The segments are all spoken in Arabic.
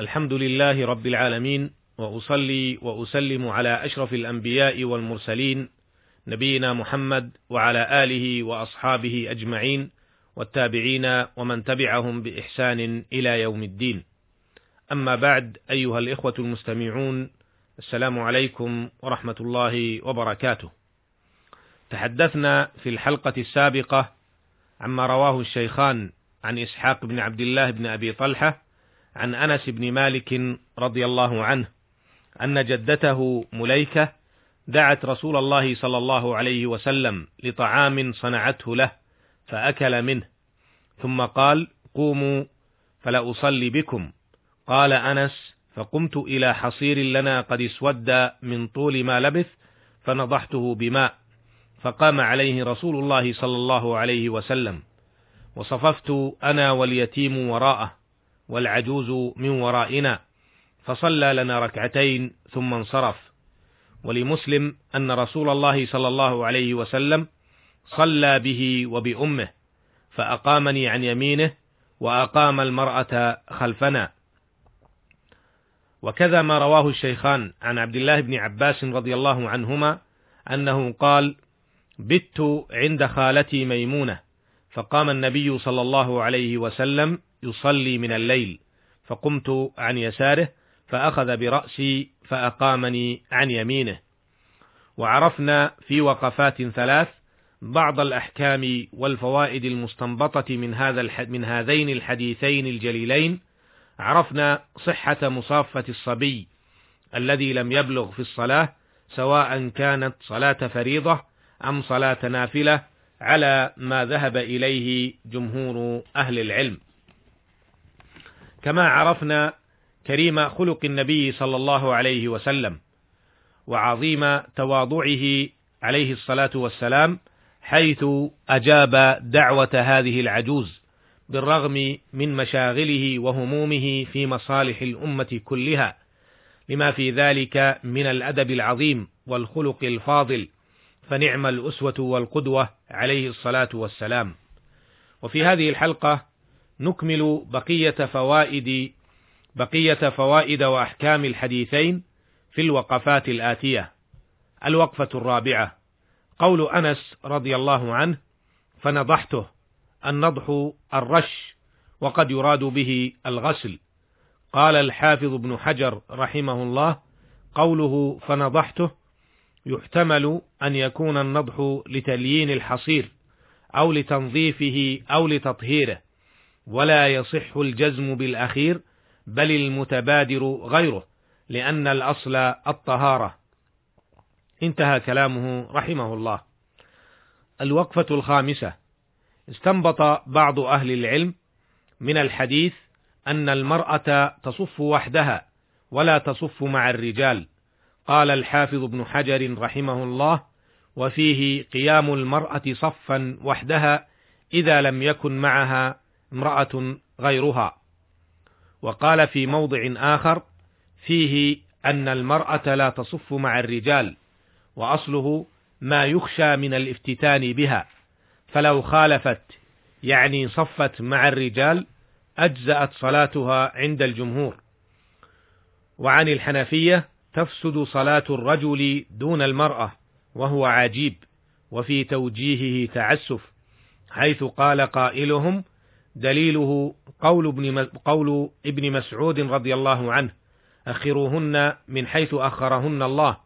الحمد لله رب العالمين وأصلي وأسلم على أشرف الأنبياء والمرسلين نبينا محمد وعلى آله وأصحابه أجمعين والتابعين ومن تبعهم بإحسان إلى يوم الدين. أما بعد أيها الإخوة المستمعون السلام عليكم ورحمة الله وبركاته. تحدثنا في الحلقة السابقة عما رواه الشيخان عن إسحاق بن عبد الله بن أبي طلحة عن أنس بن مالك رضي الله عنه أن جدته مليكة دعت رسول الله صلى الله عليه وسلم لطعام صنعته له فأكل منه. ثم قال قوموا فلاصلي بكم. قال أنس فقمت إلى حصير لنا قد اسود من طول ما لبث فنضحته بماء. فقام عليه رسول الله صلى الله عليه وسلم. وصففت أنا واليتيم وراءه. والعجوز من ورائنا. فصلى لنا ركعتين ثم انصرف. ولمسلم أن رسول الله صلى الله عليه وسلم صلى به وبأمه فأقامني عن يمينه وأقام المرأة خلفنا. وكذا ما رواه الشيخان عن عبد الله بن عباس رضي الله عنهما أنه قال بت عند خالتي ميمونة فقام النبي صلى الله عليه وسلم يصلي من الليل فقمت عن يساره فأخذ برأسي فأقامني عن يمينه. وعرفنا في وقفات ثلاث بعض الأحكام والفوائد المستنبطة من هذا من هذين الحديثين الجليلين. عرفنا صحة مصافة الصبي الذي لم يبلغ في الصلاة سواء كانت صلاة فريضة أم صلاة نافلة على ما ذهب إليه جمهور أهل العلم. كما عرفنا كريم خلق النبي صلى الله عليه وسلم وعظيم تواضعه عليه الصلاة والسلام حيث أجاب دعوة هذه العجوز بالرغم من مشاغله وهمومه في مصالح الأمة كلها لما في ذلك من الأدب العظيم والخلق الفاضل فنعم الأسوة والقدوة عليه الصلاة والسلام. وفي هذه الحلقة نكمل بقية فوائد بقية فوائد وأحكام الحديثين في الوقفات الآتية. الوقفة الرابعة قول أنس رضي الله عنه: فنضحته النضح الرش وقد يراد به الغسل. قال الحافظ ابن حجر رحمه الله: قوله فنضحته يحتمل أن يكون النضح لتليين الحصير أو لتنظيفه أو لتطهيره ولا يصح الجزم بالأخير بل المتبادر غيره لأن الأصل الطهارة. انتهى كلامه رحمه الله. الوقفة الخامسة. استنبط بعض أهل العلم من الحديث أن المرأة تصف وحدها ولا تصف مع الرجال. قال الحافظ ابن حجر رحمه الله وفيه قيام المرأة صفا وحدها إذا لم يكن معها امرأة غيرها. وقال في موضع آخر فيه أن المرأة لا تصف مع الرجال وأصله ما يخشى من الافتتان بها. فلو خالفت يعني صفت مع الرجال أجزأت صلاتها عند الجمهور. وعن الحنفية تفسد صلاة الرجل دون المرأة وهو عجيب وفي توجيهه تعسف حيث قال قائلهم دليله قول ابن قول ابن مسعود رضي الله عنه أخروهن من حيث أخرهن الله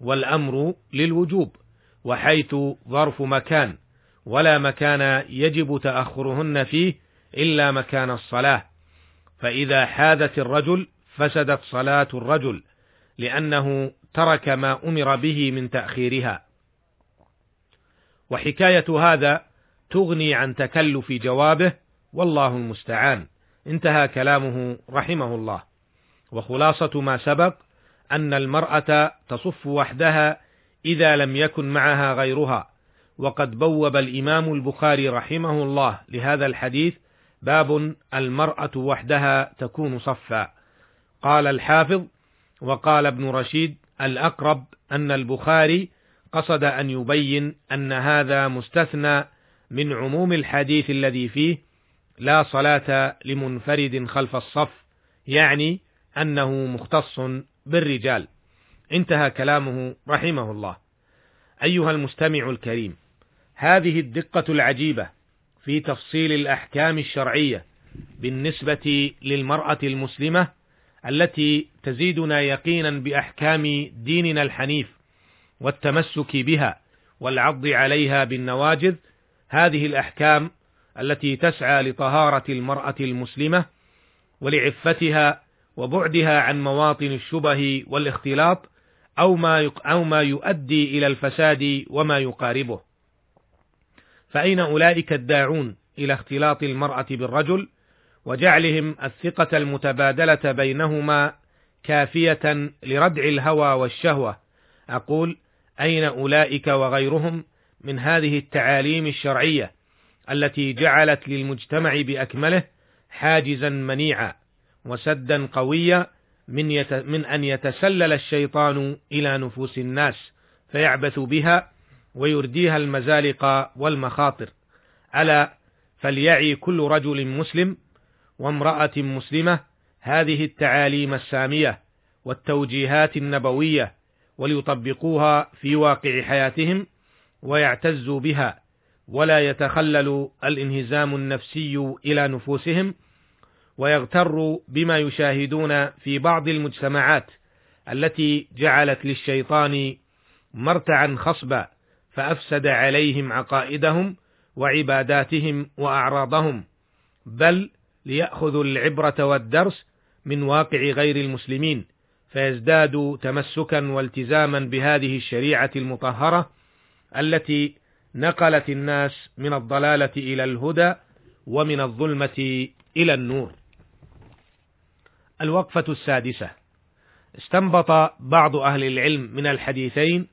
والأمر للوجوب وحيث ظرف مكان ولا مكان يجب تأخرهن فيه إلا مكان الصلاة. فإذا حاذت الرجل فسدت صلاة الرجل لأنه ترك ما أمر به من تأخيرها. وحكاية هذا تغني عن تكلف جوابه والله المستعان. انتهى كلامه رحمه الله. وخلاصة ما سبق أن المرأة تصف وحدها إذا لم يكن معها غيرها. وقد بوب الإمام البخاري رحمه الله لهذا الحديث باب المرأة وحدها تكون صفا. قال الحافظ وقال ابن رشيد الأقرب أن البخاري قصد أن يبين أن هذا مستثنى من عموم الحديث الذي فيه لا صلاة لمنفرد خلف الصف يعني أنه مختص بالرجال. انتهى كلامه رحمه الله. أيها المستمع الكريم هذه الدقة العجيبة في تفصيل الأحكام الشرعية بالنسبة للمرأة المسلمة التي تزيدنا يقينا بأحكام ديننا الحنيف والتمسك بها والعض عليها بالنواجذ هذه الأحكام التي تسعى لطهارة المرأة المسلمة ولعفتها وبعدها عن مواطن الشبه والاختلاط أو ما أو ما يؤدي إلى الفساد وما يقاربه. فأين أولئك الداعون إلى اختلاط المرأة بالرجل وجعلهم الثقة المتبادلة بينهما كافية لردع الهوى والشهوة؟ أقول أين أولئك وغيرهم من هذه التعاليم الشرعية التي جعلت للمجتمع بأكمله حاجزا منيعا وسدا قويا من, يت من أن يتسلل الشيطان إلى نفوس الناس فيعبث بها ويرديها المزالق والمخاطر. ألا فليعي كل رجل مسلم وامرأة مسلمة هذه التعاليم السامية والتوجيهات النبوية وليطبقوها في واقع حياتهم ويعتزوا بها. ولا يتخلل الانهزام النفسي إلى نفوسهم ويغتروا بما يشاهدون في بعض المجتمعات التي جعلت للشيطان مرتعا خصبا فأفسد عليهم عقائدهم وعباداتهم وأعراضهم بل ليأخذوا العبرة والدرس من واقع غير المسلمين فيزدادوا تمسكا والتزاما بهذه الشريعة المطهرة التي نقلت الناس من الضلالة إلى الهدى ومن الظلمة إلى النور. الوقفة السادسة. استنبط بعض أهل العلم من الحديثين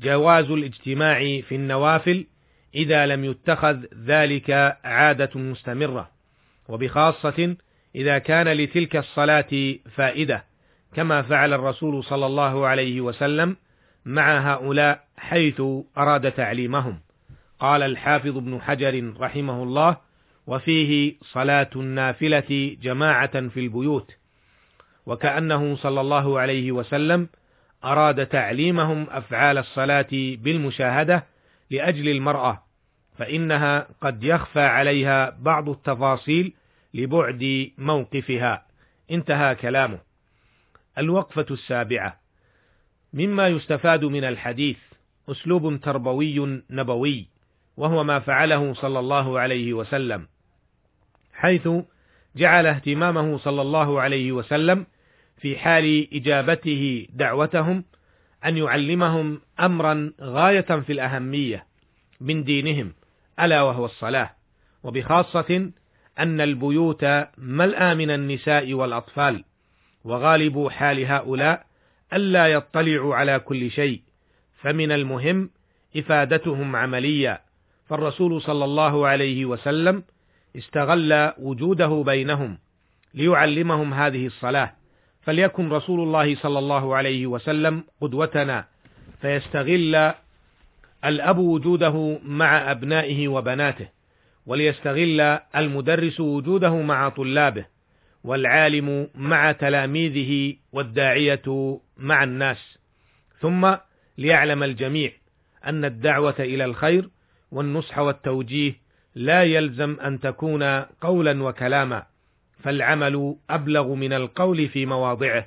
جواز الاجتماع في النوافل إذا لم يتخذ ذلك عادة مستمرة وبخاصة إذا كان لتلك الصلاة فائدة كما فعل الرسول صلى الله عليه وسلم مع هؤلاء حيث أراد تعليمهم. قال الحافظ ابن حجر رحمه الله وفيه صلاة النافلة جماعة في البيوت وكأنه صلى الله عليه وسلم أراد تعليمهم أفعال الصلاة بالمشاهدة لأجل المرأة فإنها قد يخفى عليها بعض التفاصيل لبعد موقفها. انتهى كلامه. الوقفة السابعة. مما يستفاد من الحديث أسلوب تربوي نبوي. وهو ما فعله صلى الله عليه وسلم حيث جعل اهتمامه صلى الله عليه وسلم في حال إجابته دعوتهم أن يعلمهم أمرا غاية في الأهمية من دينهم ألا وهو الصلاة. وبخاصة أن البيوت ملأى من النساء والأطفال وغالب حال هؤلاء ألا يطلعوا على كل شيء فمن المهم إفادتهم عمليا. فالرسول صلى الله عليه وسلم استغل وجوده بينهم ليعلمهم هذه الصلاة فليكن رسول الله صلى الله عليه وسلم قدوتنا فيستغل الأب وجوده مع أبنائه وبناته وليستغل المدرس وجوده مع طلابه والعالم مع تلاميذه والداعية مع الناس. ثم ليعلم الجميع أن الدعوة إلى الخير والنصح والتوجيه لا يلزم أن تكون قولا وكلاما فالعمل أبلغ من القول في مواضعه.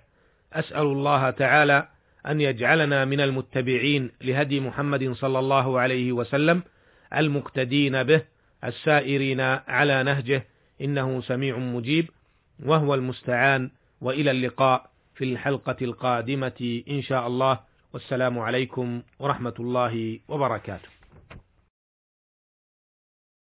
أسأل الله تعالى أن يجعلنا من المتبعين لهدي محمد صلى الله عليه وسلم المقتدين به السائرين على نهجه إنه سميع مجيب وهو المستعان وإلى اللقاء في الحلقة القادمة إن شاء الله. والسلام عليكم ورحمة الله وبركاته.